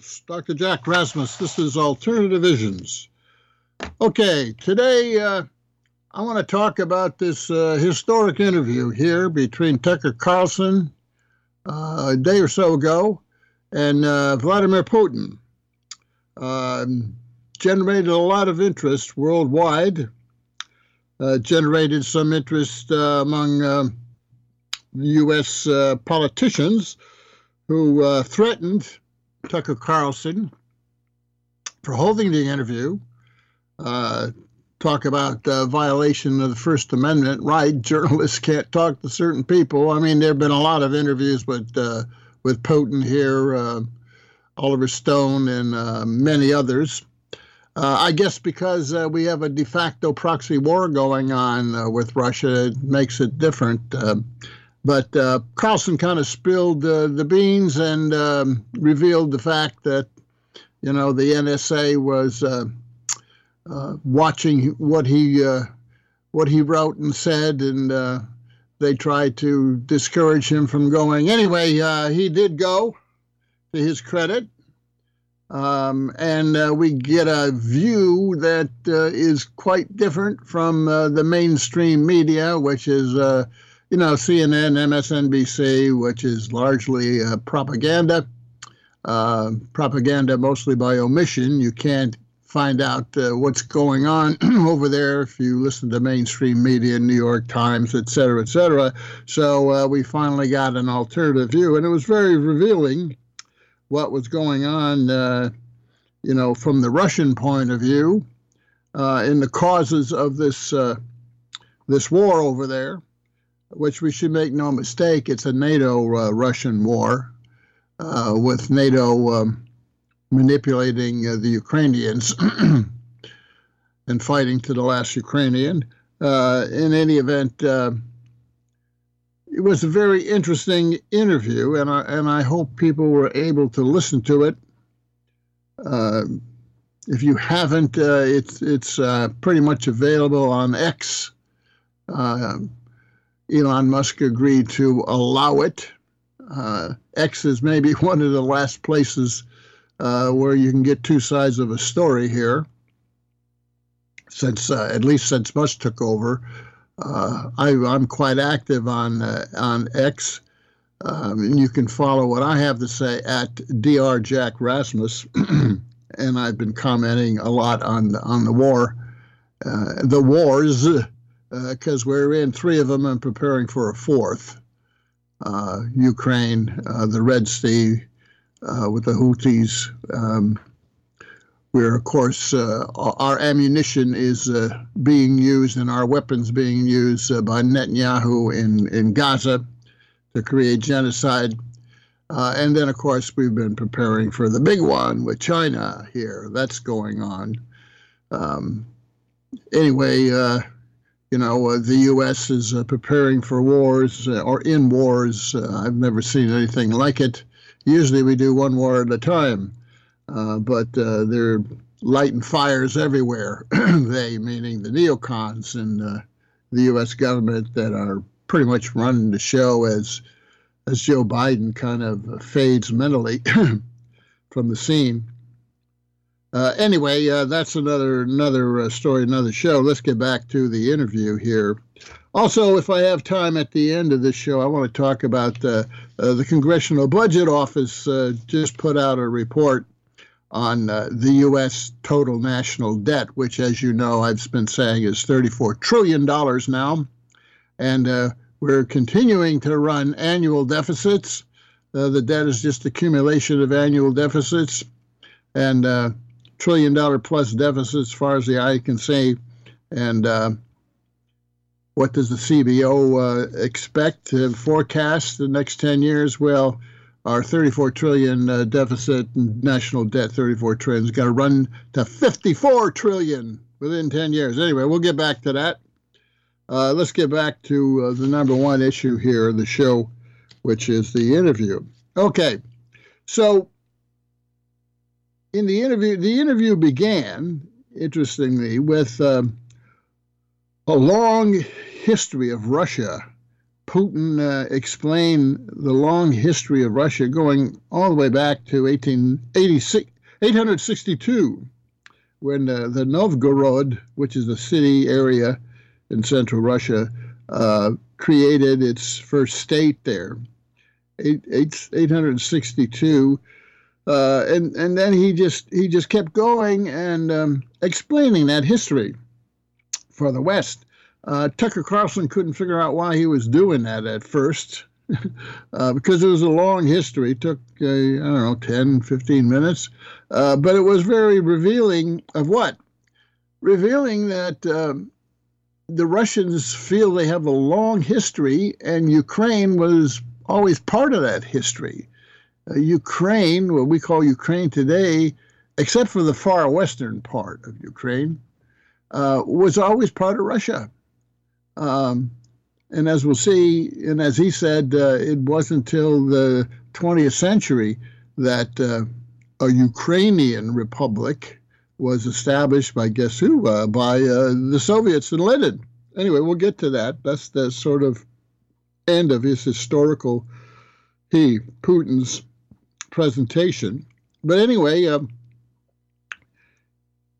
host, Dr. Jack Rasmus. This is Alternative Visions. Okay, today uh, I want to talk about this uh, historic interview here between Tucker Carlson uh, a day or so ago and uh, Vladimir Putin. Um, generated a lot of interest worldwide, uh, generated some interest uh, among U.S. Politicians who threatened Tucker Carlson for holding the interview. Uh, talk about uh, violation of the First Amendment right. Journalists can't talk to certain people. I mean, there have been a lot of interviews with uh, with Putin here, uh, Oliver Stone, and uh, many others. Uh, I guess because we have a de facto proxy war going on with Russia, it makes it different. But uh, Carlson kind of spilled uh, the beans and um, revealed the fact that, you know, the NSA was uh, uh, watching what he uh, what he wrote and said, and they tried to discourage him from going. Anyway, he did go, to his credit, um, and uh, we get a view that uh, is quite different from uh, the mainstream media, which is, you know, CNN, MSNBC, which is largely uh, propaganda. Uh, propaganda mostly by omission. You can't find out uh, what's going on over there if you listen to mainstream media, New York Times, et cetera, et cetera. So uh, we finally got an alternative view, and it was very revealing what was going on, uh, you know, from the Russian point of view, uh, in the causes of this this war over there, which we should make no mistake, it's a NATO-Russian war uh, with NATO. Um, manipulating uh, the Ukrainians and fighting to the last Ukrainian. Uh, in any event, uh, it was a very interesting interview, and I, and I hope people were able to listen to it. Uh, if you haven't, uh, it's it's uh, pretty much available on X. Elon Musk agreed to allow it. X is maybe one of the last places uh, where you can get two sides of a story here. Since uh, at least since Musk took over, uh, I, am quite active on uh, on X. Um, and you can follow what I have to say at Dr. Jack Rasmus, and I've been commenting a lot on on the war, uh, the wars, because we're in three of them and preparing for a fourth. Ukraine, the Red Sea, uh, with the Houthis, um, where, of course, uh, our ammunition is uh, being used and our weapons being used uh, by Netanyahu in, in Gaza to create genocide. Uh, and then, of course, we've been preparing for the big one with China here. That's going on. Um, anyway, uh, you know, the U.S. is preparing for wars or in wars. I've never seen anything like it. Usually we do one war at a time, uh, but uh, they're lighting fires everywhere. they, meaning the neocons and uh, the U.S. government, that are pretty much running the show as as Joe Biden kind of fades mentally from the scene. Uh, anyway, uh, that's another another uh, story, another show. Let's get back to the interview here. Also, if I have time at the end of this show, I want to talk about uh, uh, the Congressional Budget Office uh, just put out a report on the U.S. total national debt, which, as you know, I've been saying is $34 trillion now. And we're continuing to run annual deficits. The debt is just accumulation of annual deficits and trillion dollar plus deficit as far as the eye can see. And what does the CBO uh, expect and forecast the next 10 years? Well, our 34 trillion uh, deficit and national debt, 34 trillion, is going to run to 54 trillion within 10 years. Anyway, we'll get back to that. Uh, let's get back to uh, the number one issue here of the show, which is the interview. Okay, so in the interview, the interview began interestingly with um, a long history of Russia. Putin uh, explained the long history of Russia going all the way back to 1886, 862, when uh, the Novgorod, which is a city area in central Russia, uh, created its first state there. Eight, eight, 862 uh, and and then he just he just kept going and um, explaining that history for the West. Uh, Tucker Carlson couldn't figure out why he was doing that at first. uh, because it was a long history. It took, uh, I don't know, 10, 15 minutes. Uh, but it was very revealing of what? Revealing that um, the Russians feel they have a long history, and Ukraine was always part of that history. Uh, Ukraine, what we call Ukraine today, except for the far western part of Ukraine, uh, was always part of Russia. Um, and as we'll see, and as he said, uh, it wasn't until the 20th century that uh, a Ukrainian republic was established by guess who? Uh, by uh, the Soviets and Lenin. Anyway, we'll get to that. That's the sort of end of his historical, he, Putin's presentation. But anyway, uh,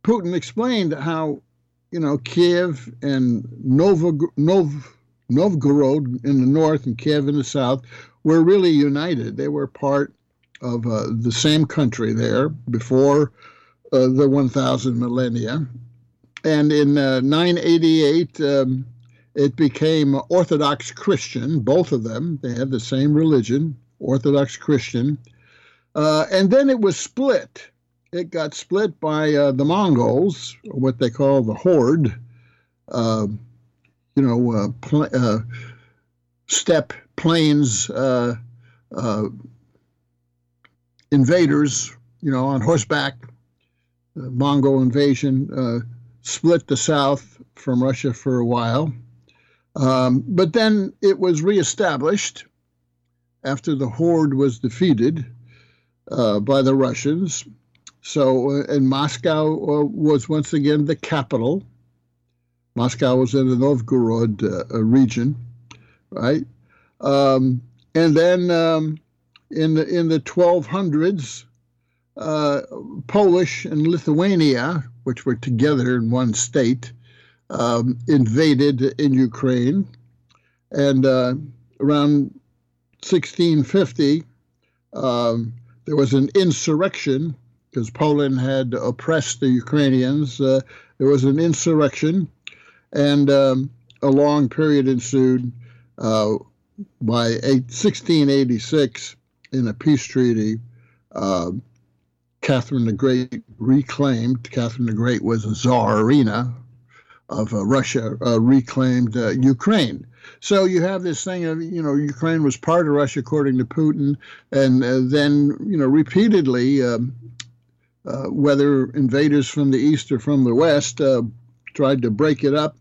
Putin explained how, you know, Kiev and Novog- Nov- Novgorod in the north and Kiev in the south were really united. They were part of uh, the same country there before uh, the 1000 millennia. And in uh, 988, um, it became Orthodox Christian, both of them. They had the same religion, Orthodox Christian. Uh, and then it was split. It got split by uh, the Mongols, what they call the Horde, uh, you know, uh, pl- uh, steppe plains uh, invaders, you know, on horseback. Mongol invasion split the south from Russia for a while. Um, but then it was reestablished after the Horde was defeated uh, by the Russians. So, uh, and Moscow uh, was once again the capital. Moscow was in the Novgorod region, right? Um, and then um, in the in the 1200s, uh, Polish and Lithuania, which were together in one state, um, invaded in Ukraine, and uh, around 1650, um, there was an insurrection because Poland had oppressed the Ukrainians. Uh, there was an insurrection, and um, a long period ensued. Uh, by 1686, in a peace treaty, uh, Catherine the Great reclaimed. Catherine the Great was a czarina of uh, Russia, uh, reclaimed uh, Ukraine. So you have this thing of, you know, Ukraine was part of Russia according to Putin, and uh, then, you know, repeatedly, um, uh, whether invaders from the east or from the west uh, tried to break it up,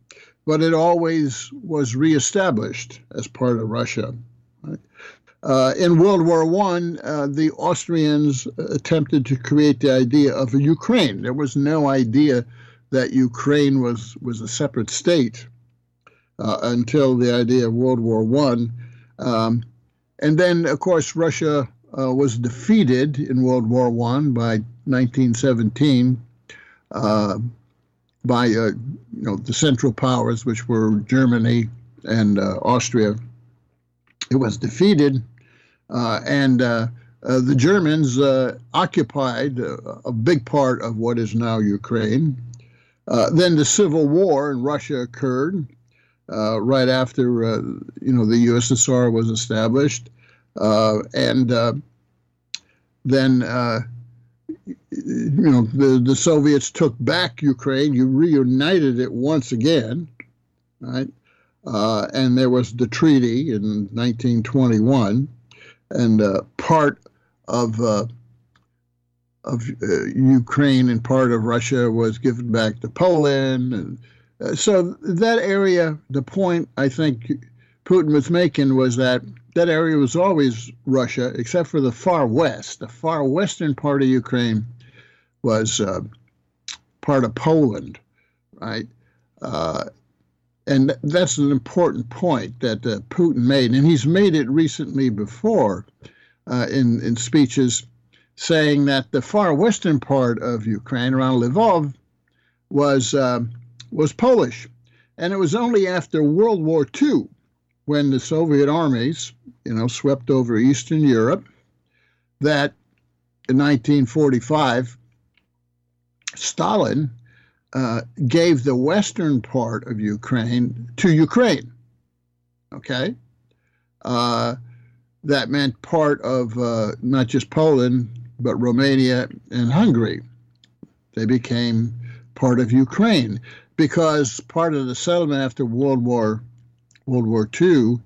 but it always was reestablished as part of Russia. Uh, in World War One, uh, the Austrians attempted to create the idea of a Ukraine. There was no idea that Ukraine was was a separate state uh, until the idea of World War One, um, and then of course Russia uh, was defeated in World War One by 1917 uh, by uh, you know the Central Powers, which were Germany and uh, Austria. It was defeated, uh, and the Germans occupied a big part of what is now Ukraine. then the Civil War in Russia occurred, uh, right after uh, you know the USSR was established, uh, and uh, then uh, you know the the Soviets took back Ukraine. You reunited it once again, right? Uh, and there was the treaty in 1921, and part of of Ukraine and part of Russia was given back to Poland and so that area, the point I think Putin was making was that that area was always Russia, except for the far west. The far western part of Ukraine was uh, part of Poland, right? Uh, and that's an important point that uh, Putin made, and he's made it recently before uh, in in speeches, saying that the far western part of Ukraine, around Lvov, was uh, was Polish, and it was only after World War II, when the Soviet armies, you know, swept over Eastern Europe, that in 1945, Stalin uh, gave the western part of Ukraine to Ukraine. Okay, uh, that meant part of uh, not just Poland but Romania and Hungary. They became part of Ukraine because part of the settlement after World War World War II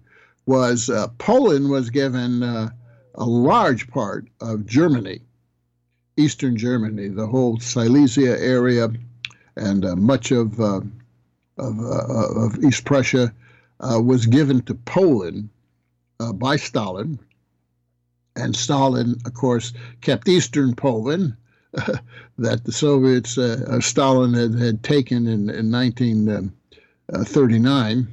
was uh, Poland was given uh, a large part of Germany, Eastern Germany, the whole Silesia area, and uh, much of uh, of, uh, of, East Prussia uh, was given to Poland by Stalin. And Stalin, of course, kept Eastern Poland that the Soviets, Stalin had, had taken in, in 1939.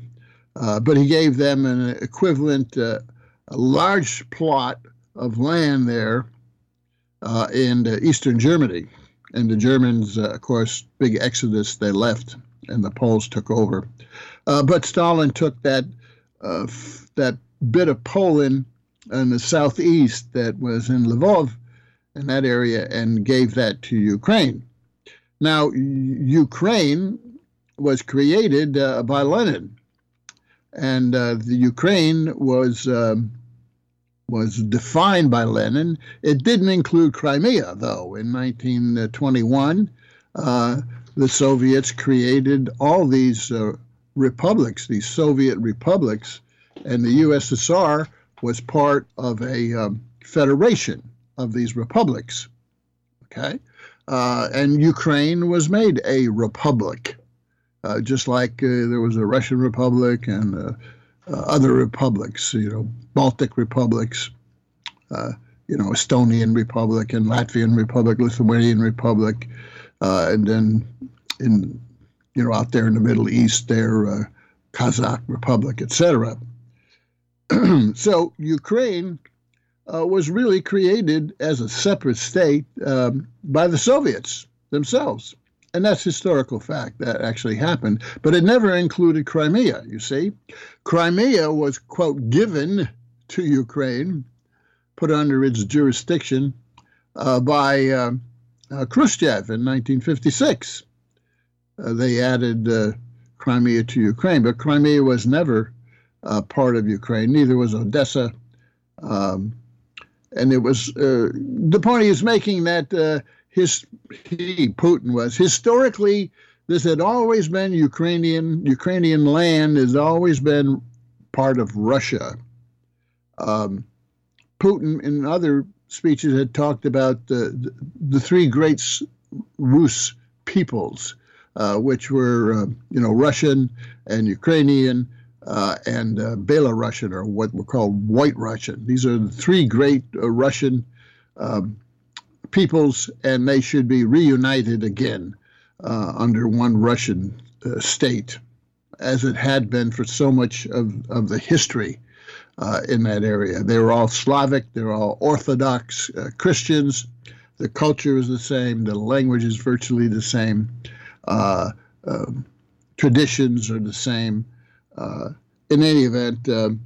but he gave them an equivalent, a large plot of land there uh, in uh, eastern Germany and the Germans, uh, of course, big exodus, they left, and the Poles took over. Uh, but Stalin took that uh, that bit of Poland in the southeast that was in Lvov, in that area, and gave that to Ukraine. Now, Ukraine was created uh, by Lenin, and uh, the Ukraine was. Um, was defined by Lenin. It didn't include Crimea, though. In 1921, uh, the Soviets created all these uh, republics, these Soviet republics, and the USSR was part of a um, federation of these republics. Okay? Uh, and Ukraine was made a republic, uh, just like uh, there was a Russian republic and uh, uh, other republics, you know, Baltic republics, you know, Estonian Republic and Latvian Republic, Lithuanian Republic, and then in, you know, out there in the Middle East, there, uh, Kazakh Republic, etc. so Ukraine uh, was really created as a separate state um, by the Soviets themselves. And that's historical fact that actually happened. But it never included Crimea, you see. Crimea was, quote, given to Ukraine, put under its jurisdiction uh, by uh, uh, Khrushchev in 1956. Uh, they added uh, Crimea to Ukraine, but Crimea was never uh, part of Ukraine, neither was Odessa. Um, and it was the point he was making that his he Putin was historically this had always been Ukrainian Ukrainian land has always been part of Russia. Um, Putin in other speeches had talked about the the, the three great Rus peoples, uh, which were uh, you know Russian and Ukrainian. Uh, and uh, Belarusian, or what were called White Russian. These are the three great uh, Russian um, peoples, and they should be reunited again uh, under one Russian uh, state, as it had been for so much of, of the history uh, in that area. They were all Slavic, they're all Orthodox Christians. The culture is the same, the language is virtually the same, um, traditions are the same. Uh, in any event, um,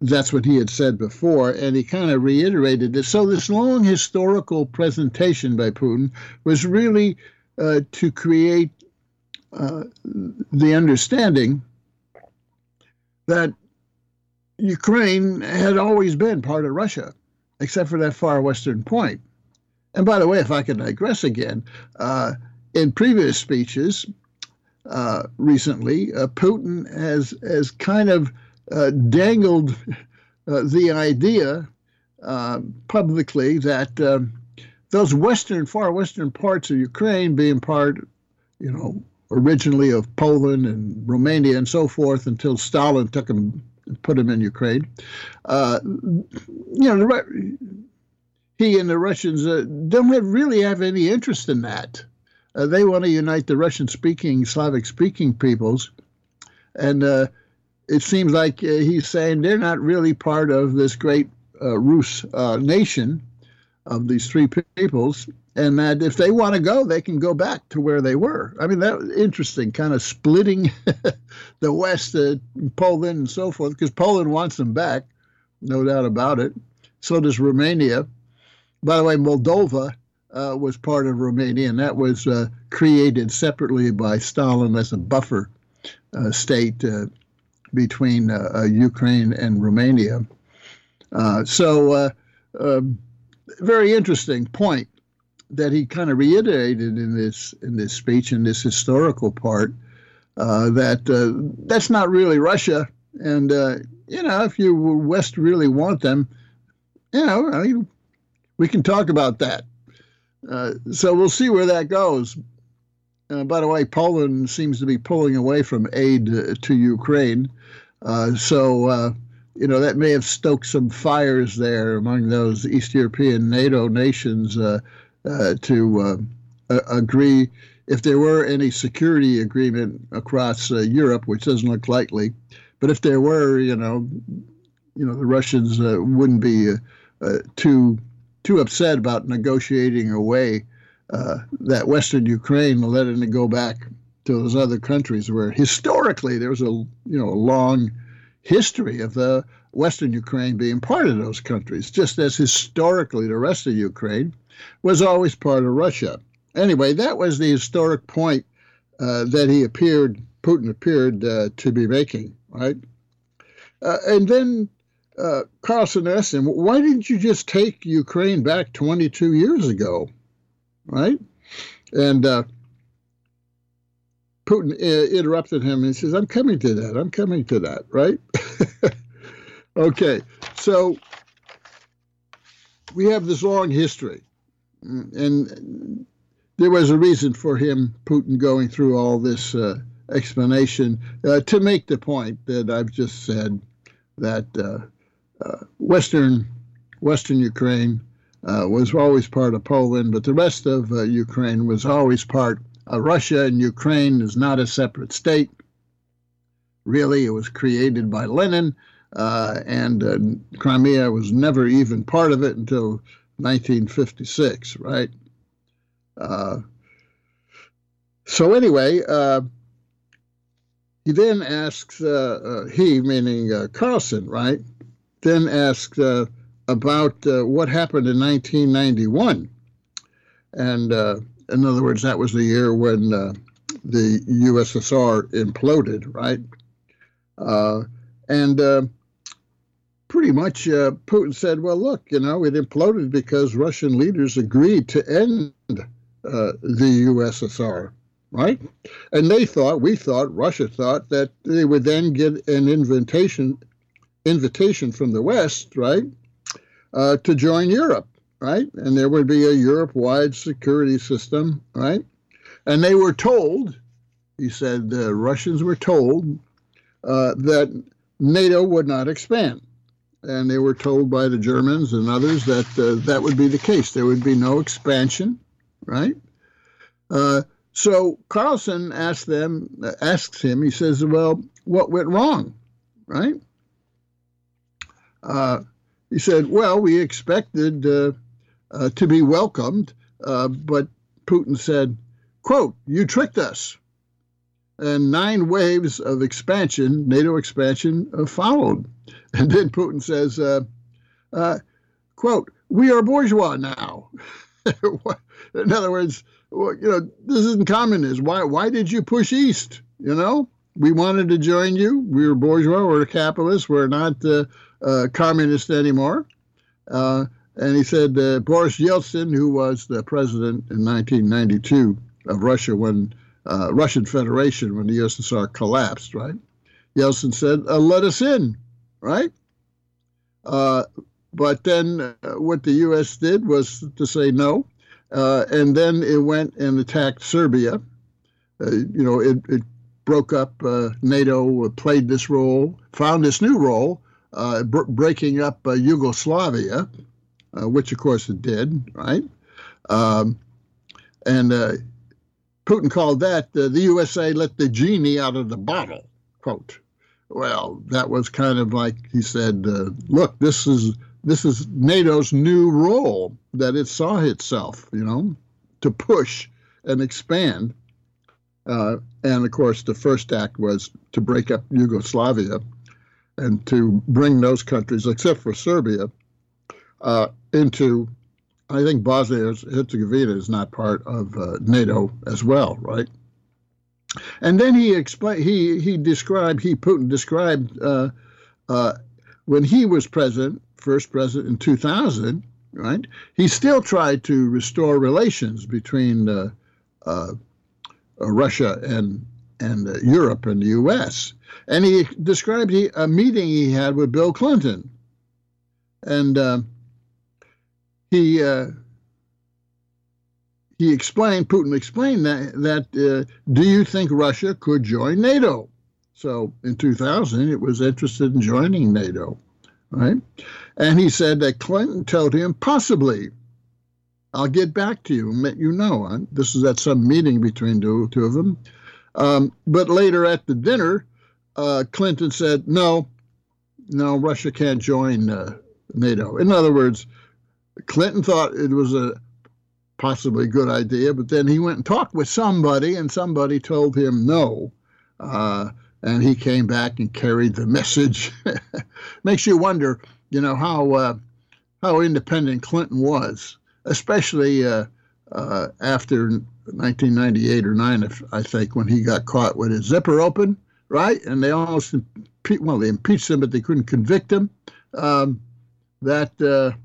that's what he had said before, and he kind of reiterated this. So, this long historical presentation by Putin was really uh, to create uh, the understanding that Ukraine had always been part of Russia, except for that far western point. And by the way, if I can digress again, uh, in previous speeches uh, recently, uh, Putin has has kind of uh, dangled uh, the idea uh, publicly that um, those western, far western parts of Ukraine, being part, you know, originally of Poland and Romania and so forth until Stalin took him and put him in Ukraine. Uh, you know, he and the Russians don't have, really have any interest in that. Uh, they want to unite the Russian-speaking, Slavic-speaking peoples, and uh, it seems like uh, he's saying they're not really part of this great uh, Rus nation of these three peoples, and that if they want to go, they can go back to where they were. I mean, that was interesting, kind of splitting the West, uh, Poland, and so forth, because Poland wants them back, no doubt about it. So does Romania. By the way, Moldova uh, was part of Romania, and that was uh, created separately by Stalin as a buffer uh, state uh, between uh, Ukraine and Romania. so, um, very interesting point that he kind of reiterated in this in this speech in this historical part uh, that uh, that's not really Russia, and uh, you know if you West really want them, you know I mean, we can talk about that. Uh, so we'll see where that goes. Uh, by the way, Poland seems to be pulling away from aid to Ukraine, uh, so you know that may have stoked some fires there among those East European NATO nations uh, to uh, agree if there were any security agreement across uh, Europe, which doesn't look likely. But if there were, you know, you know, the Russians uh, wouldn't be uh, uh, too too upset about negotiating away that Western Ukraine, letting it go back to those other countries where historically there was a you know a long history of the Western Ukraine being part of those countries, just as historically the rest of Ukraine was always part of Russia. Anyway, that was the historic point uh, that he appeared, Putin appeared uh, to be making, right? Uh, and then uh, Carlson asked him, why didn't you just take Ukraine back 22 years ago, right? And uh, Putin uh, interrupted him and says, I'm coming to that. I'm coming to that, right? okay, so we have this long history and there was a reason for him, Putin, going through all this uh, explanation uh, to make the point that I've just said that uh Western Western Ukraine uh, was always part of Poland, but the rest of uh, Ukraine was always part of Russia, and Ukraine is not a separate state. Really, it was created by Lenin, and Crimea was never even part of it until 1956, right? Uh, so anyway, uh, he then asks, uh, uh he meaning uh, Carlson, right? Then asked uh, about what happened in 1991. And in other words, that was the year when the USSR imploded, right? and pretty much uh, Putin said, well, look, you know, it imploded because Russian leaders agreed to end uh, the USSR, right? And they thought, we thought, Russia thought that they would then get an invitation, invitation from the West, right, uh, to join Europe, right? And there would be a Europe-wide security system, right? And they were told, he said, the Russians were told uh, that NATO would not expand and they were told by the Germans and others that uh, that would be the case. There would be no expansion, right? Uh, so Carlson asked them, uh, asks him. He says, "Well, what went wrong?" Right? Uh, he said, "Well, we expected uh, uh, to be welcomed, but Putin said, quote, you tricked us." And nine waves of expansion, NATO expansion, followed. And then Putin says, uh, uh, quote, we are bourgeois now. In other words, you know, this isn't communism. Why, why did you push east? You know, we wanted to join you. We were bourgeois. We're capitalists. We're not uh, uh, communist anymore. Uh, and he said Boris Yeltsin, who was the president in 1992 of Russia when uh, Russian Federation when the USSR collapsed, right? Yeltsin said, uh, "Let us in." right? But then what the U.S. did was to say no, and then it went and attacked Serbia, you know, it, it broke up uh, NATO, played this role, found this new role, br- breaking up uh, Yugoslavia, uh, which of course it did, right? Um, and Putin called that the USA let the genie out of the bottle, quote. Well, that was kind of like he said, look, this is this is NATO's new role that it saw itself, you know, to push and expand. Uh, and of course, the first act was to break up Yugoslavia and to bring those countries, except for Serbia, uh, into. I think Bosnia Herzegovina is not part of uh, NATO as well, right? And then he explained. He he described. He Putin described uh, uh, when he was president, first president in 2000, right? He still tried to restore relations between uh, uh, Russia and and uh, Europe and the U.S. And he described he, a meeting he had with Bill Clinton, and uh, he he explained, Putin explained that that do you think Russia could join NATO? So in 2000, it was interested in joining NATO right? And he said that Clinton told him, possibly, I'll get back to you and let you know. This is at some meeting between the two of them. Um, but later at the dinner, uh, Clinton said, no, no, Russia can't join uh, NATO. In other words, Clinton thought it was a possibly good idea, but then he went and talked with somebody, and somebody told him no. Uh, and he came back and carried the message. Makes you wonder, you know, how uh, how independent Clinton was, especially uh, uh, after 1998 or nine, I think, when he got caught with his zipper open, right? And they almost impe- well, they impeached him, but they couldn't convict him. Um, that uh,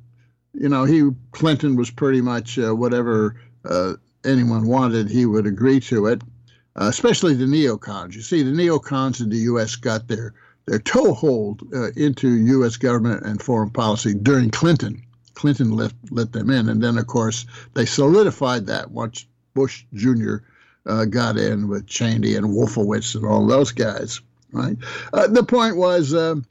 you know, he Clinton was pretty much uh, whatever uh, anyone wanted, he would agree to it uh, especially the neocons. You see, the neocons in the U.S. got their their toehold uh, into U.S. government and foreign policy during Clinton. Clinton let let them in, and then of course they solidified that once Bush Jr. Uh, got in with Cheney and Wolfowitz and all those guys. Right. Uh, the point was um,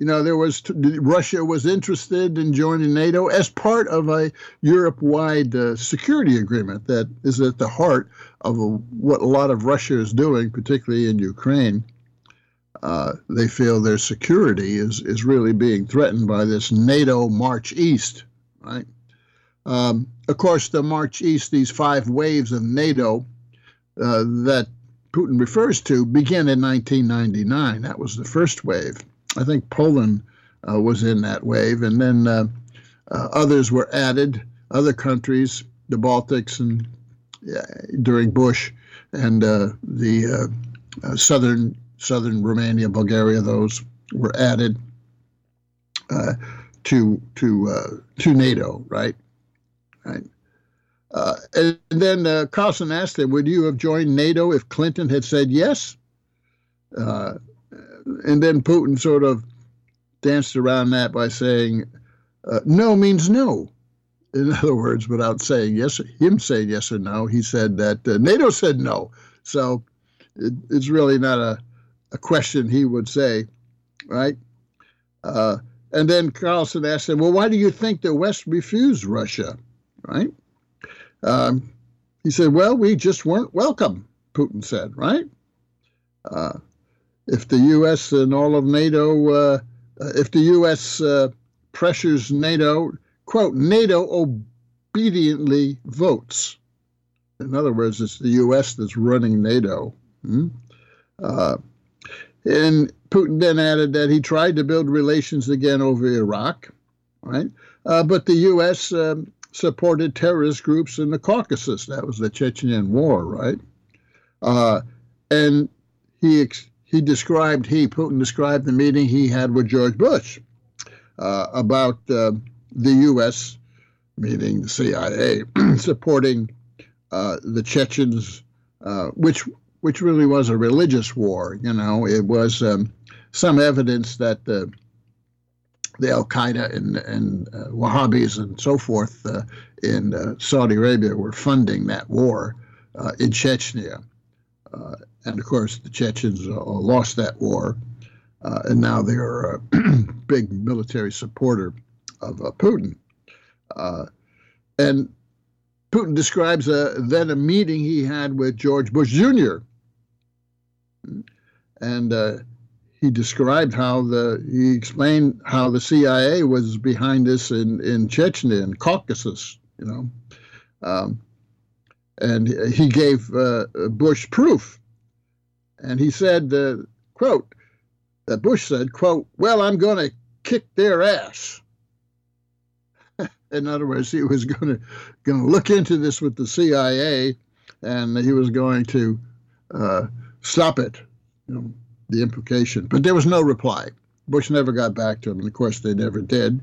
you know, there was Russia was interested in joining NATO as part of a Europe-wide uh, security agreement that is at the heart of a, what a lot of Russia is doing, particularly in Ukraine. Uh, they feel their security is is really being threatened by this NATO march east, right? Um, of course, the march east, these five waves of NATO uh, that Putin refers to, begin in 1999. That was the first wave. I think Poland uh, was in that wave, and then uh, uh, others were added. Other countries, the Baltics, and during Bush, and uh, the uh, southern southern Romania, Bulgaria, those were added to to to NATO, right? Right. Uh, and then uh, Carlson asked him, Would you have joined NATO if Clinton had said yes? Uh, and then Putin sort of danced around that by saying, uh, no means no. In other words, without saying yes, him saying yes or no, he said that uh, NATO said no. So it, it's really not a, a question he would say, right? Uh, and then Carlson asked him, well, why do you think the West refused Russia, right? Um, he said, well, we just weren't welcome, Putin said, right? Uh, if the U.S. and all of NATO, uh, if the U.S. Uh, pressures NATO, quote, NATO obediently votes. In other words, it's the U.S. that's running NATO. Hmm? Uh, and Putin then added that he tried to build relations again over Iraq, right? Uh, but the U.S. Um, supported terrorist groups in the Caucasus. That was the Chechen War, right? Uh, and he he described, he, Putin described the meeting he had with George Bush uh, about uh, the U.S., meaning the CIA, supporting uh, the Chechens, uh, which which really was a religious war. You know, it was um, some evidence that the the Al Qaeda and, and uh, Wahhabis and so forth uh, in Saudi Arabia were funding that war in Chechnya. Uh, and of course, the Chechens uh, lost that war, uh, and now they are a big military supporter of uh, Putin. Uh, and Putin describes then a meeting he had with George Bush Jr. And uh, he described how the he explained how the CIA was behind this in in Chechnya and Caucasus, you know, um, and he gave uh, Bush proof, and he said, uh, "quote," that Bush said, "quote, well, I'm going to kick their ass." in other words, he was going to going to look into this with the CIA, and he was going to uh, stop it. You know, the implication, but there was no reply. Bush never got back to him, and of course they never did.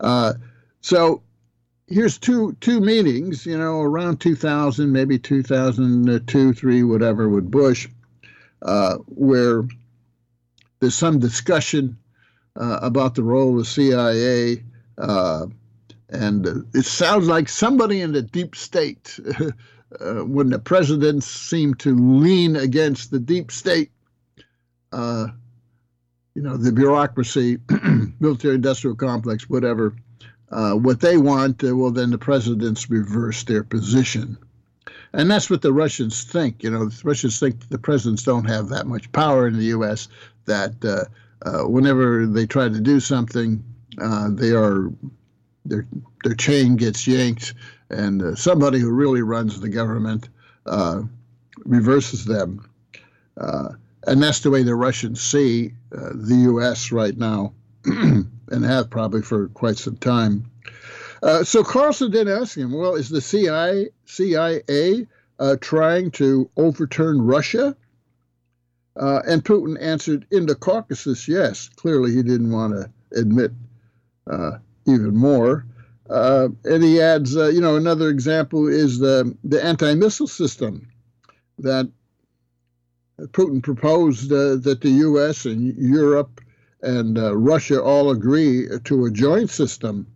Uh, so here's two two meetings, you know, around 2000, maybe 2002, three, whatever, with Bush, uh, where there's some discussion uh, about the role of the CIA, uh, and it sounds like somebody in the deep state. Uh, when the presidents seem to lean against the deep state, uh, you know, the bureaucracy, military industrial complex, whatever, uh, what they want, uh, well, then the presidents reverse their position. And that's what the Russians think. You know, the Russians think the presidents don't have that much power in the U.S., that uh, uh, whenever they try to do something, uh, they are their their chain gets yanked, and uh, somebody who really runs the government reverses them. And that's the way the Russians see uh, the U.S. right now, and have probably for quite some time. Uh, so Carlson then asked him, "Well, is the CIA, CIA uh, trying to overturn Russia?" Uh, and Putin answered, "In the Caucasus, yes." Clearly, he didn't want to admit uh, even more. Uh, and he adds, you know, another example is the the anti-missile system that Putin proposed uh, that the U.S. and Europe and uh, Russia all agree to a joint system.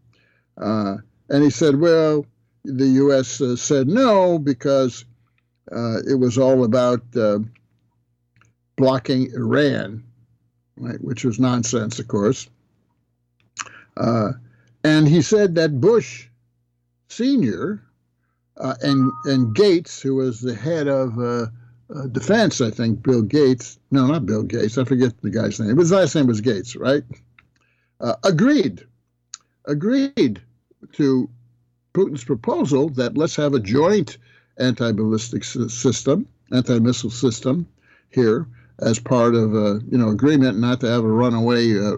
Uh, and he said, well, the U.S. Uh, said no because uh, it was all about uh, blocking Iran, right, which was nonsense, of course. and he said that Bush Sr. and, and Gates, who was the head of uh, defense, I think Bill Gates, no, not Bill Gates, I forget the guy's name, his last name was Gates, right? Uh, agreed, agreed to Putin's proposal that let's have a joint anti ballistic system, anti missile system here as part of a you know agreement not to have a runaway uh,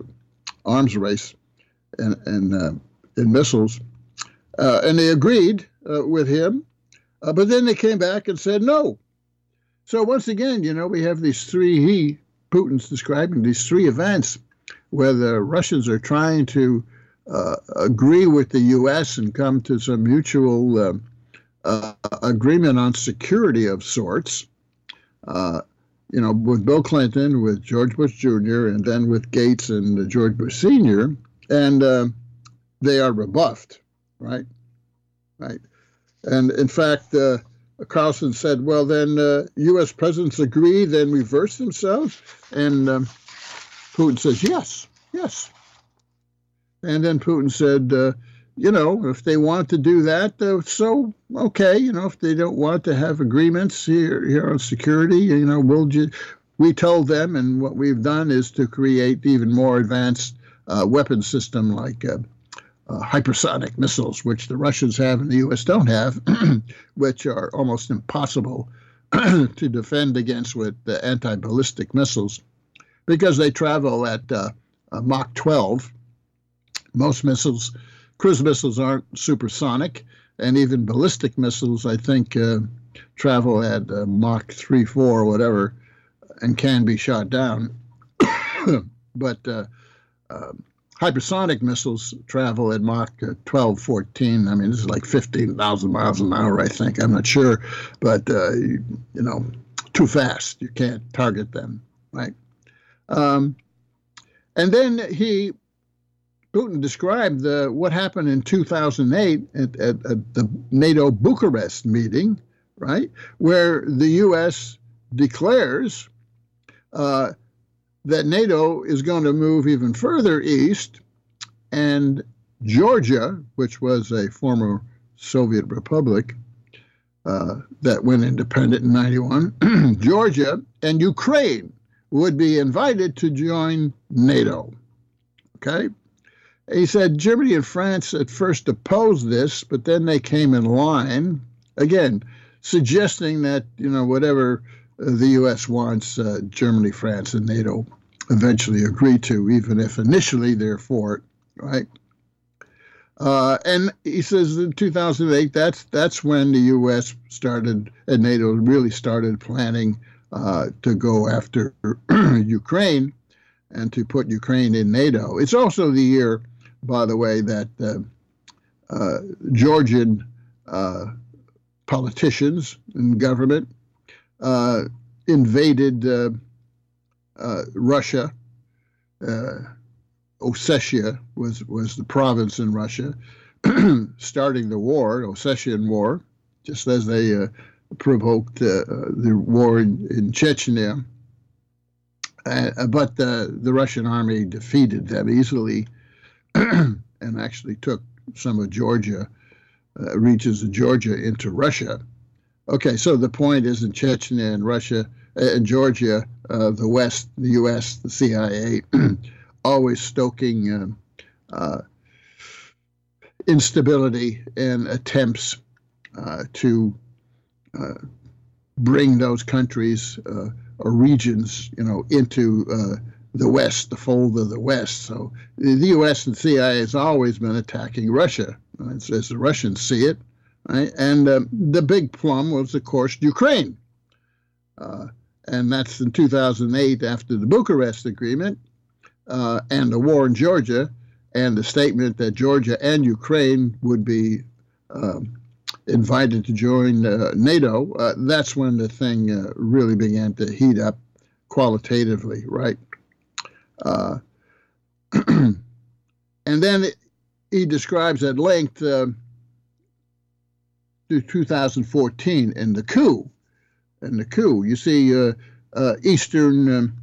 arms race and, and uh, in missiles. Uh, and they agreed with him, but then they came back and said no so once again, you know, we have these three, he, Putin's describing these three events where the Russians are trying to uh, agree with the U.S. and come to some mutual uh, uh, agreement on security of sorts. Uh, you know, with Bill Clinton, with George Bush Jr., and then with Gates and George Bush Sr., and uh, they are rebuffed, right? Right. And in fact, uh, Carlson said, well, then uh, U.S. presidents agree, then reverse themselves? And um, Putin says, yes, yes. And then Putin said, uh, you know, if they want to do that, uh, so okay. You know, if they don't want to have agreements here here on security, you know, we'll just we told them, and what we've done is to create even more advanced uh, weapon system like uh, hypersonic missiles, which the Russians have and the U.S. don't have, which are almost impossible to defend against with the anti ballistic missiles because they travel at uh, Mach 12. Most missiles, cruise missiles, aren't supersonic, and even ballistic missiles, I think, uh, travel at uh, Mach 3, 4, or whatever, and can be shot down. but uh, um, hypersonic missiles travel at Mach uh, 12, 14. I mean, this is like 15,000 miles an hour, I think. I'm not sure. But, uh, you, know, too fast. You can't target them, right? Um, and then he, Putin described the, what happened in 2008 at, at, at the NATO Bucharest meeting, right, where the U.S. declares uh, that NATO is going to move even further east, and Georgia, which was a former Soviet republic uh, that went independent in 91, Georgia and Ukraine would be invited to join NATO. Okay? He said Germany and France at first opposed this, but then they came in line. Again, suggesting that, you know, whatever the U.S. wants, uh, Germany, France, and NATO eventually agree to, even if initially they're for it, right? Uh, and he says in 2008, that's that's when the U.S. started and NATO really started planning uh, to go after Ukraine and to put Ukraine in NATO. It's also the year, by the way, that uh, uh Georgian uh, politicians and government uh, Russia. Ossetia was was the province in Russia, starting the war, Ossetian War, just as they uh, provoked uh, the war in, in Chechnya. Uh, but the the Russian army defeated them easily, and actually took some of Georgia, uh, regions of Georgia into Russia. Okay, so the point is in Chechnya and Russia and Georgia, uh, the West, the U.S., the CIA always stoking uh, uh, instability and attempts uh, to uh, bring those countries or regions, you know, into the West, the fold of the West. So the U.S. and CIA has always been attacking Russia, as, as the Russians see it. Right? And um, the big plum was, of course, Ukraine. Uh, and that's in 2008 after the Bucharest Agreement uh, and the war in Georgia and the statement that Georgia and Ukraine would be um, invited to join uh, NATO, uh, that's when the thing uh, really began to heat up qualitatively, right? Uh, and then he describes at length uh, 2014 in the coup. In the coup, you see uh, Eastern. Um,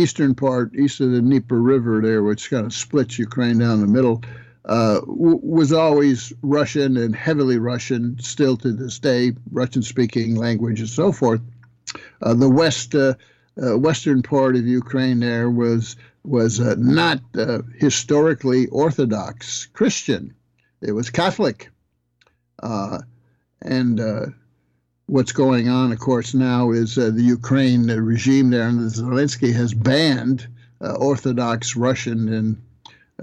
eastern part, east of the Dnieper River, there, which kind of splits Ukraine down the middle, uh, w- was always Russian and heavily Russian, still to this day, Russian-speaking language and so forth. Uh, the west, uh, uh western part of Ukraine there was was uh, not uh, historically Orthodox Christian; it was Catholic, and what's going on, of course, now is uh, the Ukraine regime there and Zelensky has banned uh, Orthodox Russian and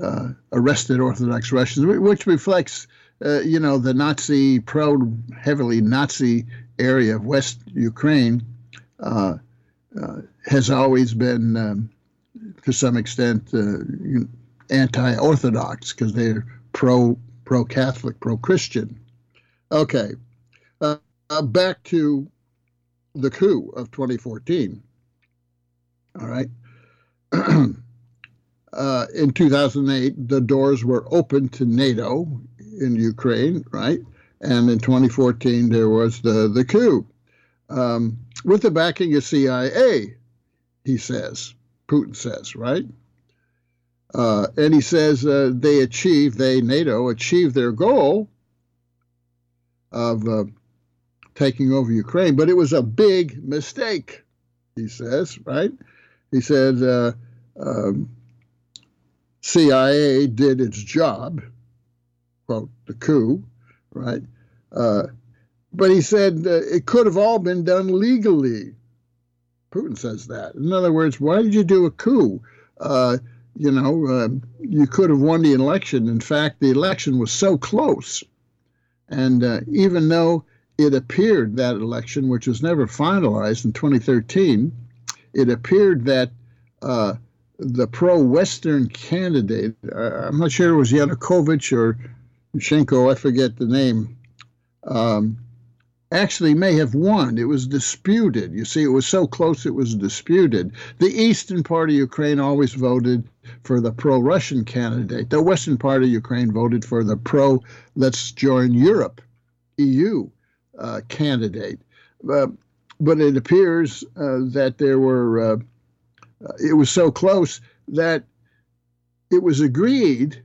uh, arrested Orthodox Russians, which reflects, uh, you know, the Nazi, pro heavily Nazi area of West Ukraine uh, uh, has always been, um, to some extent, anti-Orthodox because they're pro pro Catholic, pro Christian. Okay uh, back to the coup of 2014. All right. uh, in 2008, the doors were open to NATO in Ukraine, right? And in 2014, there was the, the coup um, with the backing of CIA, he says, Putin says, right? Uh, and he says uh, they achieved, they, NATO, achieved their goal of uh, taking over Ukraine, but it was a big mistake, he says, right? He said uh, um, CIA did its job, quote, the coup, right? Uh, but he said uh, it could have all been done legally. Putin says that. In other words, why did you do a coup? Uh, you know, uh, you could have won the election. In fact, the election was so close. And uh, even though it appeared that election, which was never finalized in 2013, it appeared that uh, the pro-Western candidate, uh, I'm not sure it was Yanukovych or Yushchenko, I forget the name, um, actually may have won. It was disputed. You see, it was so close it was disputed. The eastern part of Ukraine always voted for the pro Russian candidate. The western part of Ukraine voted for the pro let's join Europe, EU uh, candidate. Uh, but it appears uh, that there were, uh, it was so close that it was agreed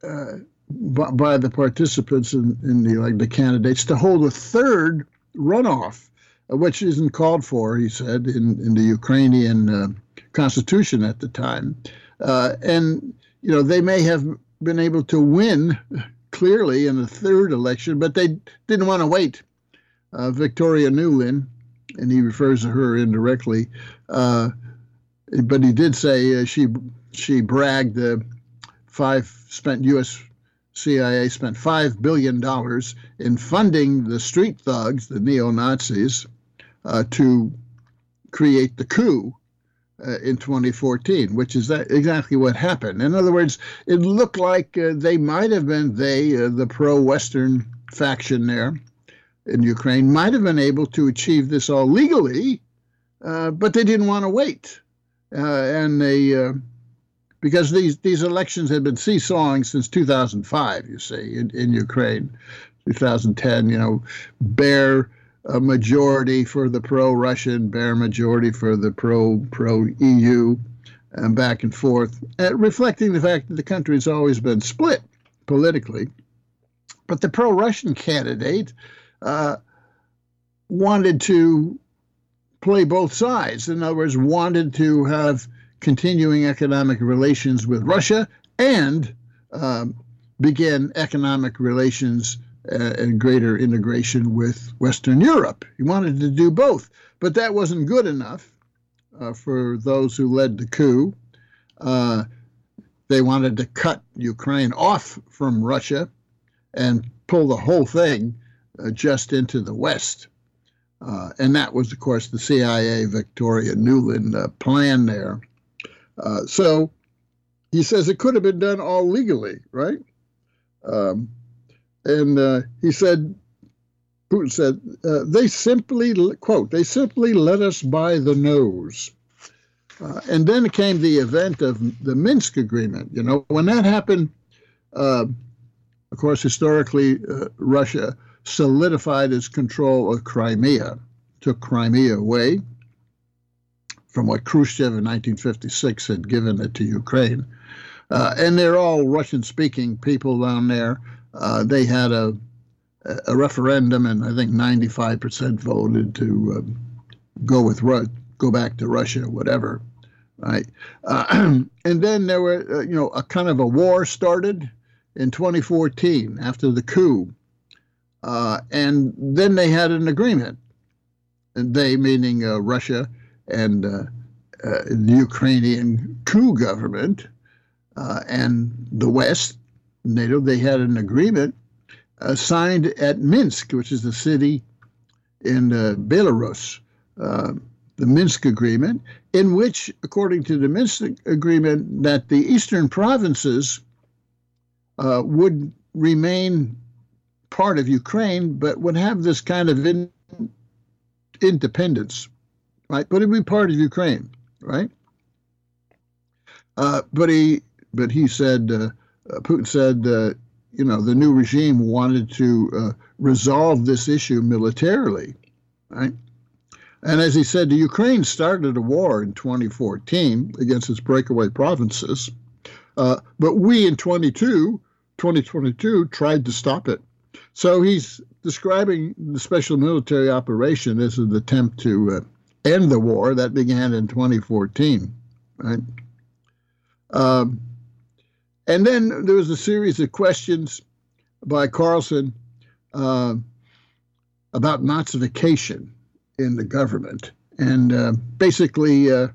by, by, the participants in, in, the like the candidates to hold a third runoff, which isn't called for, he said, in, in the Ukrainian constitution at the time. And, you know, they may have been able to win clearly in the third election, but they didn't want to wait. Uh, Victoria Nuland, and he refers to her indirectly, uh, but he did say uh, she she bragged uh, five spent U.S. CIA spent five billion dollars in funding the street thugs, the neo Nazis, uh, to create the coup uh, in 2014, which is that exactly what happened. In other words, it looked like uh, they might have been they, uh, the pro-Western faction there in Ukraine, might have been able to achieve this all legally, uh, but they didn't want to wait, uh, and they uh, because these these elections had been seesawing since 2005. You see, in, in Ukraine, 2010, you know, bare a majority for the pro-Russian, bare majority for the pro pro EU, and back and forth, uh, reflecting the fact that the country has always been split politically. But the pro-Russian candidate uh, wanted to play both sides. In other words, wanted to have continuing economic relations with Russia and um, begin economic relations uh, and greater integration with Western Europe. He wanted to do both, but that wasn't good enough uh, for those who led the coup. Uh, they wanted to cut Ukraine off from Russia and pull the whole thing just into the West. Uh, and that was, of course, the CIA Victoria Nuland uh, plan there. so he says it could have been done all legally, right? Um, and uh, he said, Putin said, uh, they simply, quote, they simply let us by the nose. Uh, and then came the event of the Minsk agreement. You know, when that happened, uh, of course, historically, uh, Russia solidified its control of Crimea, took Crimea away from what Khrushchev in 1956 had given it to Ukraine. Uh, and they're all Russian speaking people down there uh, they had a a referendum, and I think 95% voted to uh, go with Ru- go back to Russia, whatever, right? Uh, and then there were, uh, you know, a kind of a war started in 2014 after the coup, uh, and then they had an agreement, and they meaning uh, Russia and uh, the Ukrainian coup government and the West NATO, they had an agreement uh, signed at Minsk, which is the city in uh, Belarus, uh, the Minsk Agreement, in which, according to the Minsk Agreement, that the eastern provinces uh, would remain part of Ukraine, but would have this kind of in, independence, right? But it'd be part of Ukraine, right? Uh, but he, but he said uh, uh, Putin said, uh, you know, the new regime wanted to uh, resolve this issue militarily, right? And as he said, the Ukraine started a war in 2014 against its breakaway provinces, uh, but we in 22, 2022 tried to stop it. So he's describing the special military operation as an attempt to uh, end the war that began in 2014, right? Um, and then there was a series of questions by Carlson uh, about Nazification in the government. And uh, basically, uh,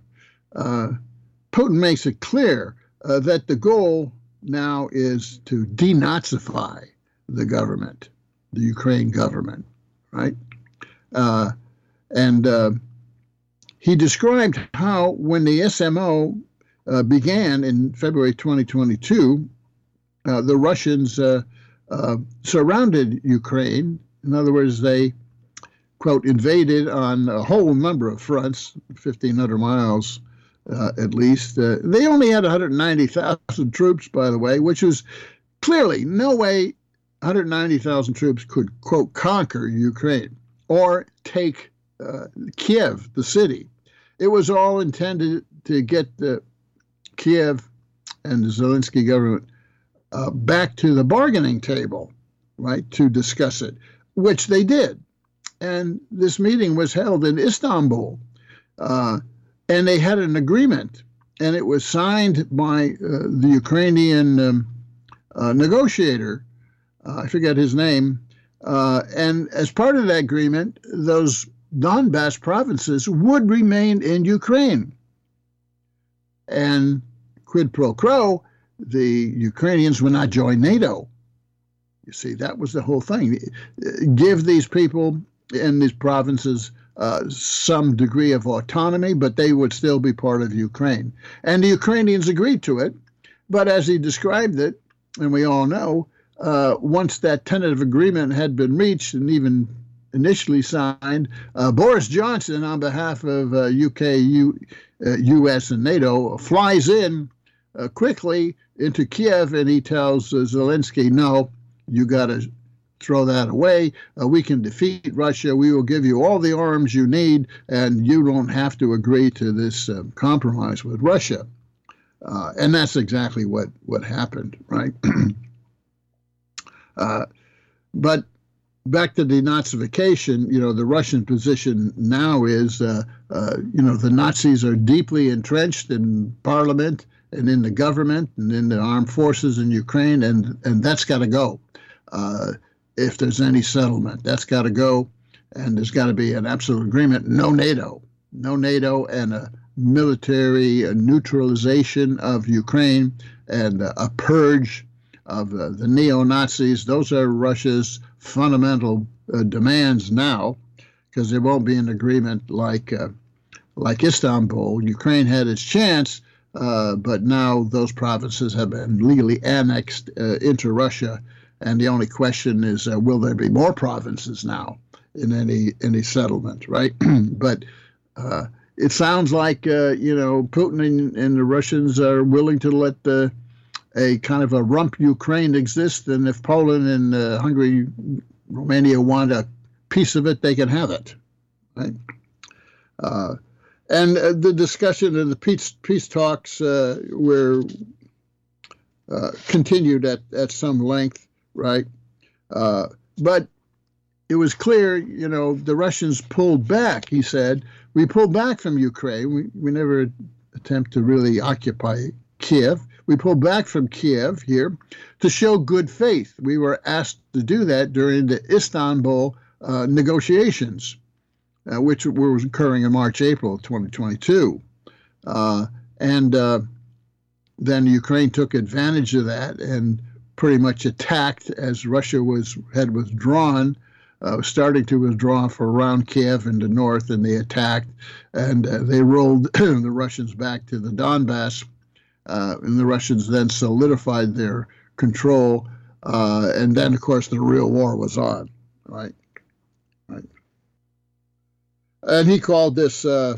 uh Putin makes it clear uh, that the goal now is to denazify the government, the Ukraine government, right? Uh, and he described how when the SMO uh, began in February 2022, uh, the Russians uh, uh, surrounded Ukraine. In other words, they, quote, invaded on a whole number of fronts, 1,500 miles uh, at least. they only had 190,000 troops, by the way, which is clearly no way 190,000 troops could, quote, conquer Ukraine or take uh, Kiev, the city. It was all intended to get the Kiev and the Zelensky government uh, back to the bargaining table, right, to discuss it, which they did. And this meeting was held in Istanbul. Uh, and they had an agreement, and it was signed by uh, the Ukrainian um, uh, negotiator. Uh, I forget his name. Uh, and as part of that agreement, those Donbass provinces would remain in Ukraine. And quid pro quo, the Ukrainians would not join NATO. You see, that was the whole thing. Give these people in these provinces uh, some degree of autonomy, but they would still be part of Ukraine. And the Ukrainians agreed to it. But as he described it, and we all know, uh, once that tentative agreement had been reached and even initially signed, uh, Boris Johnson, on behalf of UK, uh, U, US, uh, and NATO, flies in uh, quickly into Kiev and he tells Zelensky, no, you got to throw that away. Uh, we can defeat Russia. We will give you all the arms you need, and you don't have to agree to this uh, compromise with Russia. Uh, and that's exactly what, what happened, right? Uh, but back to denazification, you know, the Russian position now is, uh, uh, you know, the Nazis are deeply entrenched in parliament and in the government and in the armed forces in Ukraine, and, and that's got to go. Uh, if there's any settlement. That's got to go, and there's got to be an absolute agreement. No NATO, no NATO, and a military neutralization of Ukraine and a purge of uh, the neo Nazis. Those are Russia's fundamental uh, demands now, because there won't be an agreement like uh, like Istanbul. Ukraine had its chance. Uh, but now those provinces have been legally annexed uh, into Russia, and the only question is, uh, will there be more provinces now in any any settlement, right? but it sounds like uh, you know Putin and, and, the Russians are willing to let the a kind of a rump Ukraine exist, and if Poland and uh, Hungary, Romania want a piece of it, they can have it, right? Uh, and the discussion of the peace peace talks were continued at, at some length right? Uh, but it was clear, you know, the Russians pulled back, he said. We pulled back from Ukraine. We, we never attempt to really occupy Kiev. We pulled back from Kiev here to show good faith. We were asked to do that during the Istanbul uh, negotiations, uh, which were occurring in March, April 2022. Uh, and uh, then Ukraine took advantage of that and pretty much attacked as Russia was had withdrawn, uh, starting to withdraw for around Kiev in the north, and they attacked, and uh, they rolled the Russians back to the Donbass, and the Russians then solidified their control, uh, and then of course the real war was on, right, right, and he called this uh,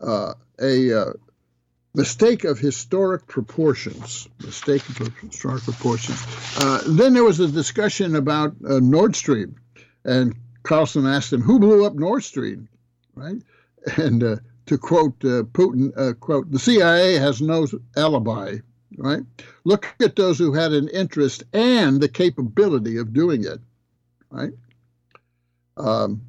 uh, a mistake of historic proportions. Mistake of historic proportions. Uh, then there was a discussion about uh, Nord Stream, and Carlson asked him, "Who blew up Nord Stream?" Right, and uh, to quote uh, Putin, uh, "quote The CIA has no alibi." Right. Look at those who had an interest and the capability of doing it. Right. Um,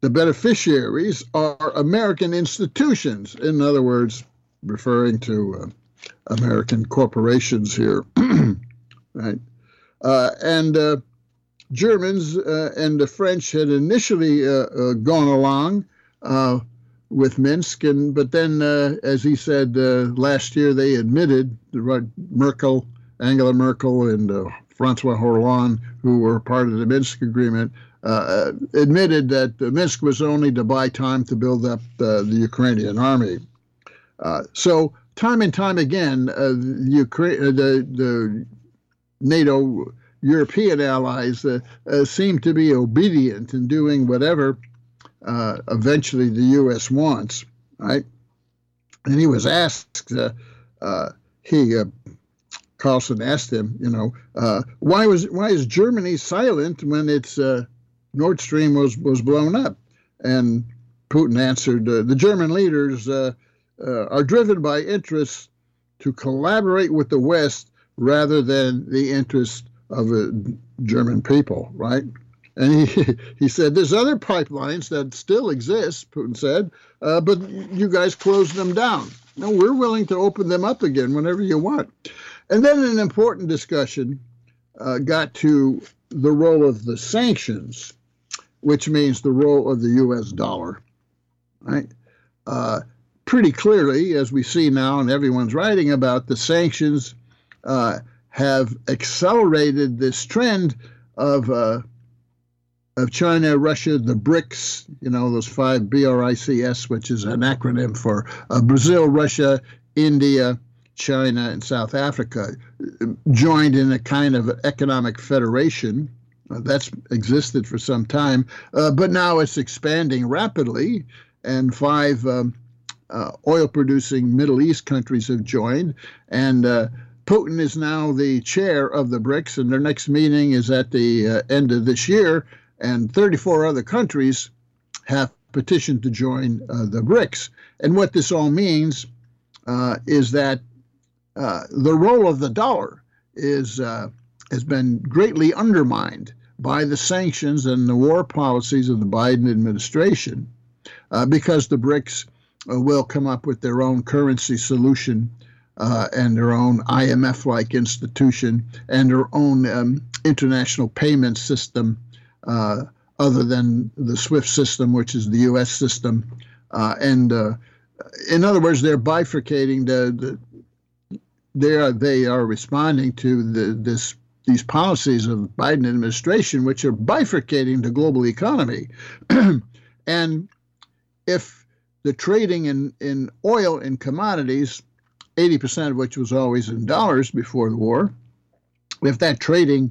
the beneficiaries are American institutions. In other words, referring to uh, American corporations here, right? Uh, and uh, Germans uh, and the French had initially gone along with Minsk, and but then, as he said last year, they admitted Merkel, Angela Merkel, and Francois Hollande, who were part of the Minsk agreement, uh, admitted that Minsk was only to buy time to build up uh, the Ukrainian army. Uh, so, time and time again, uh, the, Ukraine, uh, the, the NATO European allies uh, seem to be obedient in doing whatever eventually the U.S. wants, right? And he was asked, uh, he Carlson asked him, you know, uh, why was why is Germany silent when it's uh, Nord Stream was was blown up, and Putin answered, uh, "The German leaders uh, uh, are driven by interests to collaborate with the West rather than the interest of the German people." Right? And he, he said, There's other pipelines that still exist, Putin said, uh, but you guys closed them down. No, we're willing to open them up again whenever you want. And then an important discussion uh, got to the role of the sanctions, which means the role of the US dollar, right? Uh, pretty clearly, as we see now, and everyone's writing about, the sanctions uh, have accelerated this trend of uh, of China, Russia, the BRICS, you know, those five BRICS, which is an acronym for uh, Brazil, Russia, India, China, and South Africa, joined in a kind of economic federation. Uh, that's existed for some time, uh, but now it's expanding rapidly, and five um, uh, oil producing Middle East countries have joined. And uh, Putin is now the chair of the BRICS, and their next meeting is at the uh, end of this year and 34 other countries have petitioned to join uh, the BRICS. And what this all means uh, is that uh, the role of the dollar is uh, has been greatly undermined by the sanctions and the war policies of the Biden administration, uh, because the BRICS uh, will come up with their own currency solution. and their own IMF like institution and their own um, international payment system uh, other than the SWIFT system, which is the U.S. system. Uh, and uh, in other words, they're bifurcating the, the they are they are responding to the, this these policies of Biden administration, which are bifurcating the global economy. and if the trading in, in oil and commodities, 80% of which was always in dollars before the war, if that trading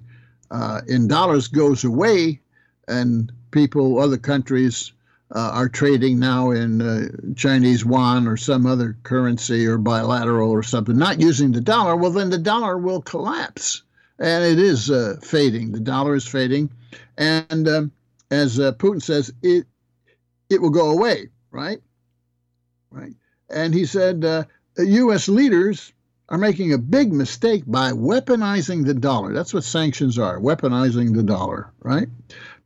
uh, in dollars goes away, and people, other countries, uh, are trading now in uh, Chinese yuan or some other currency or bilateral or something, not using the dollar, well, then the dollar will collapse. And it is uh, fading. The dollar is fading. And um, as uh, Putin says, it, it will go away, right? Right. And he said, U.S. Uh, leaders are making a big mistake by weaponizing the dollar. That's what sanctions are weaponizing the dollar, right?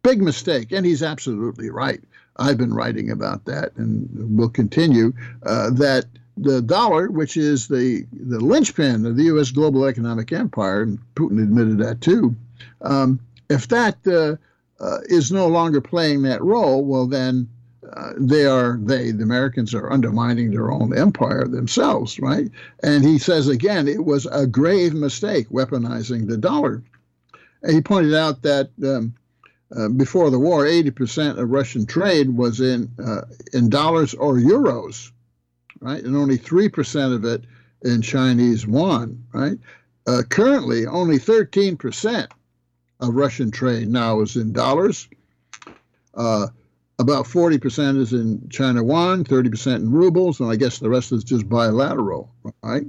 Big mistake. And he's absolutely right. I've been writing about that and will continue uh, that the dollar, which is the, the linchpin of the U.S. global economic empire, and Putin admitted that too, um, if that uh, uh, is no longer playing that role, well, then uh, they are they the Americans are undermining their own empire themselves, right? And he says again, it was a grave mistake weaponizing the dollar. And he pointed out that um, uh, before the war, 80% of Russian trade was in uh, in dollars or euros, right, and only three percent of it in Chinese yuan, right. Uh, currently, only 13% of Russian trade now is in dollars. Uh, about 40% is in China yuan, 30% in rubles, and I guess the rest is just bilateral, right?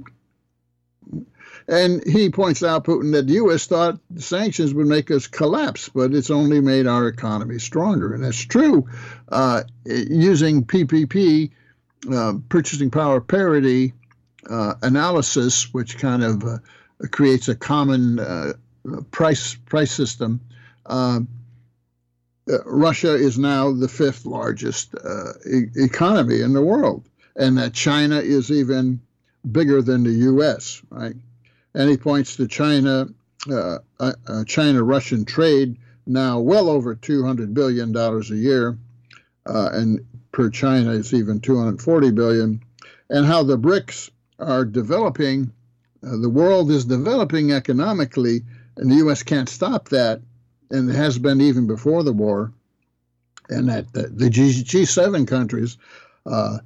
And he points out, Putin, that the U.S. thought sanctions would make us collapse, but it's only made our economy stronger. And that's true. Uh, using PPP, uh, purchasing power parity uh, analysis, which kind of uh, creates a common uh, price price system, uh, Russia is now the fifth largest e- economy in the world, and that China is even bigger than the U.S. Right? And he points to China, uh, uh, uh China-Russian trade now well over 200 billion dollars a year, uh, and per China it's even 240 billion, and how the BRICS are developing. the world is developing economically, and the U.S. can't stop that and it has been even before the war, and that the, the G, G7 countries uh,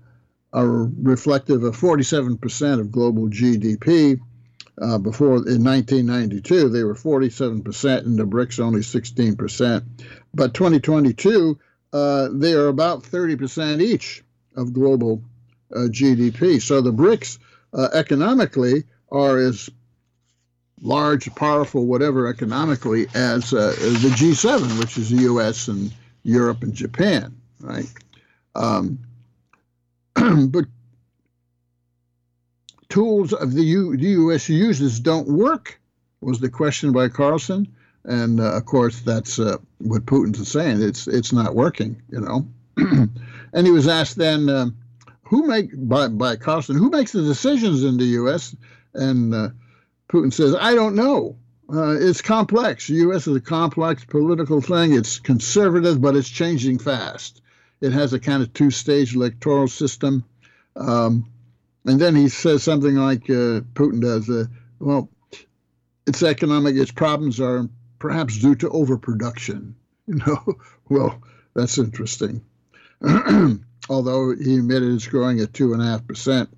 are reflective of 47% of global GDP. Uh, before in 1992, they were 47%, and the BRICS only 16%. But 2022, uh, they are about 30% each of global uh, GDP. So the BRICS uh, economically are as large, powerful, whatever economically as uh, the G7, which is the U.S. and Europe and Japan, right? Um, but tools of the, U, the U.S. uses don't work, was the question by Carlson. And uh, of course, that's uh, what Putin's saying. It's it's not working, you know. and he was asked then, uh, who make by by Carlson, who makes the decisions in the U.S. And uh, Putin says, I don't know. Uh, it's complex. The U.S. is a complex political thing. It's conservative, but it's changing fast. It has a kind of two-stage electoral system. Um, and then he says something like uh, Putin does, well, its economic, its problems are perhaps due to overproduction. You know, well, that's interesting. Although he admitted it's growing at two and a half percent,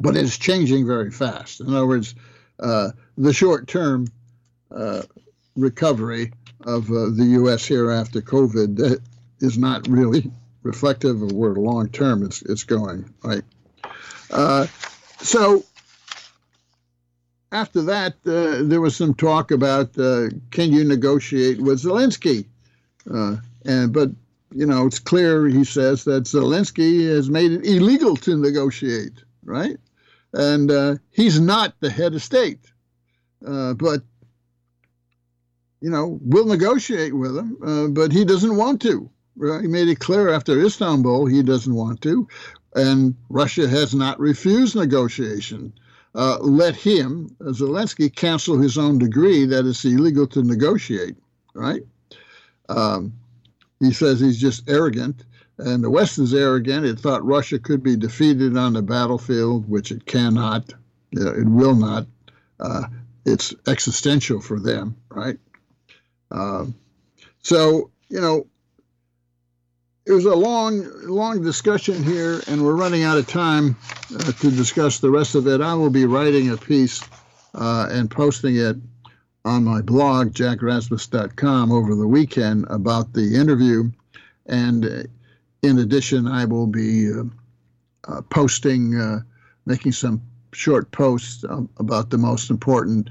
but it's changing very fast. In other words, uh, the short-term uh, recovery of uh, the U.S. here after COVID is not really reflective of where long term it's, it's going. Right. Uh, so after that, uh, there was some talk about uh, can you negotiate with Zelensky? Uh, and but you know it's clear he says that Zelensky has made it illegal to negotiate, right? And he's not the head of state, but you know we'll negotiate with him, uh, but he doesn't want to. Right? He made it clear after Istanbul he doesn't want to, and Russia has not refused negotiation uh, let him, Zelensky, cancel his own decree that it's illegal to negotiate, right? Um, he says he's just arrogant, and the West is arrogant. It thought Russia could be defeated on the battlefield, which it cannot. it will not. Uh, it's existential for them, right? Uh, so, you know, it was a long, long discussion here, and we're running out of time uh, to discuss the rest of it. I will be writing a piece uh, and posting it on my blog, jackrasmus.com, over the weekend about the interview. And uh, in addition, I will be uh, uh, posting, uh, making some short posts um, about the most important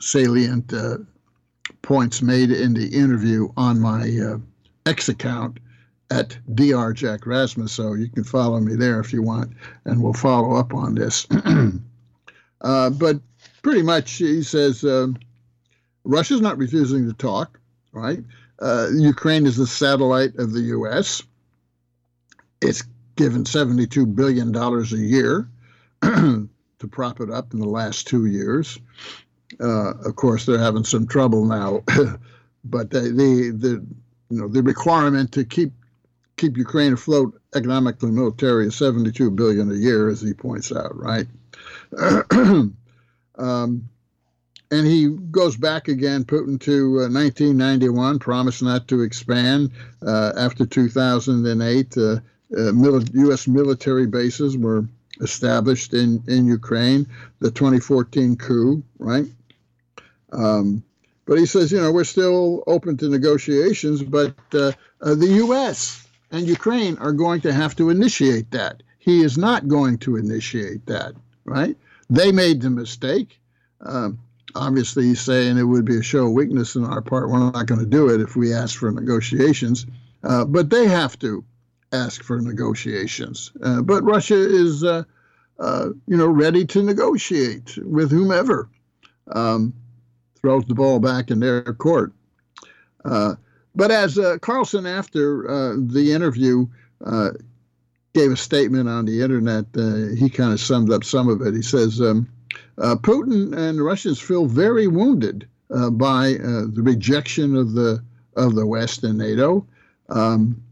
salient points made in the interview on my X account at Dr. Jack Rasmus, so you can follow me there if you want, and we'll follow up on this. uh, but pretty much, he says uh, Russia's not refusing to talk, right? Uh, Ukraine is the satellite of the U.S. It's given $72 billion a year to prop it up in the last two years. Uh, of course, they're having some trouble now, but the, the, the you know the requirement to keep keep Ukraine afloat economically, military is 72 billion a year, as he points out, right? um, and he goes back again, Putin, to uh, 1991, promised not to expand. Uh, after 2008, uh, mili- U.S. military bases were established in, in Ukraine. The 2014 coup, right? Um, but he says, you know, we're still open to negotiations, but uh, uh, the U.S and Ukraine are going to have to initiate that. He is not going to initiate that, right? They made the mistake. Um, obviously, he's saying it would be a show of weakness on our part. We're not going to do it if we ask for negotiations. Uh, but they have to ask for negotiations. Uh, but Russia is, uh, uh you know, ready to negotiate with whomever. Um, throws the ball back in their court. But as uh, Carlson, after uh, the interview, uh, gave a statement on the internet, uh, he kind of summed up some of it. He says, um, uh, Putin and the Russians feel very wounded uh, by the rejection of the of the West and NATO. Um,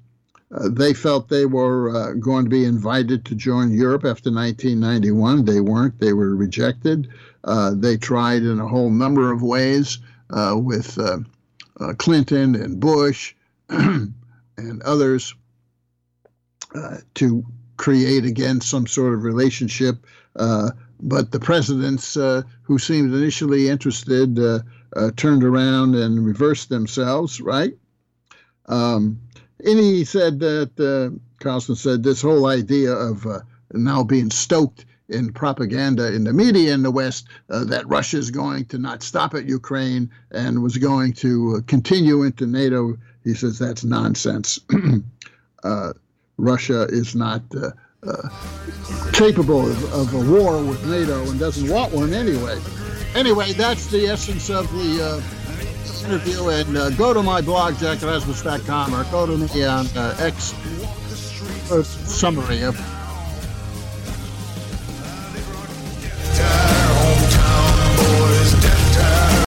they felt they were going to be invited to join Europe after 1991. They weren't. They were rejected. they tried in a whole number of ways with uh, Clinton and Bush and others uh, to create again some sort of relationship. Uh, but the presidents uh, who seemed initially interested uh, turned around and reversed themselves, right? Um, and he said that, Carlson said, this whole idea of now being stoked in propaganda in the media in the West uh, that Russia is going to not stop at Ukraine and was going to uh, continue into NATO. He says that's nonsense. uh, Russia is not uh, uh, capable of, of, a war with NATO and doesn't want one anyway. Anyway, that's the essence of the uh, interview. And go to my blog, jackrasmus.com, or go to me on X summary of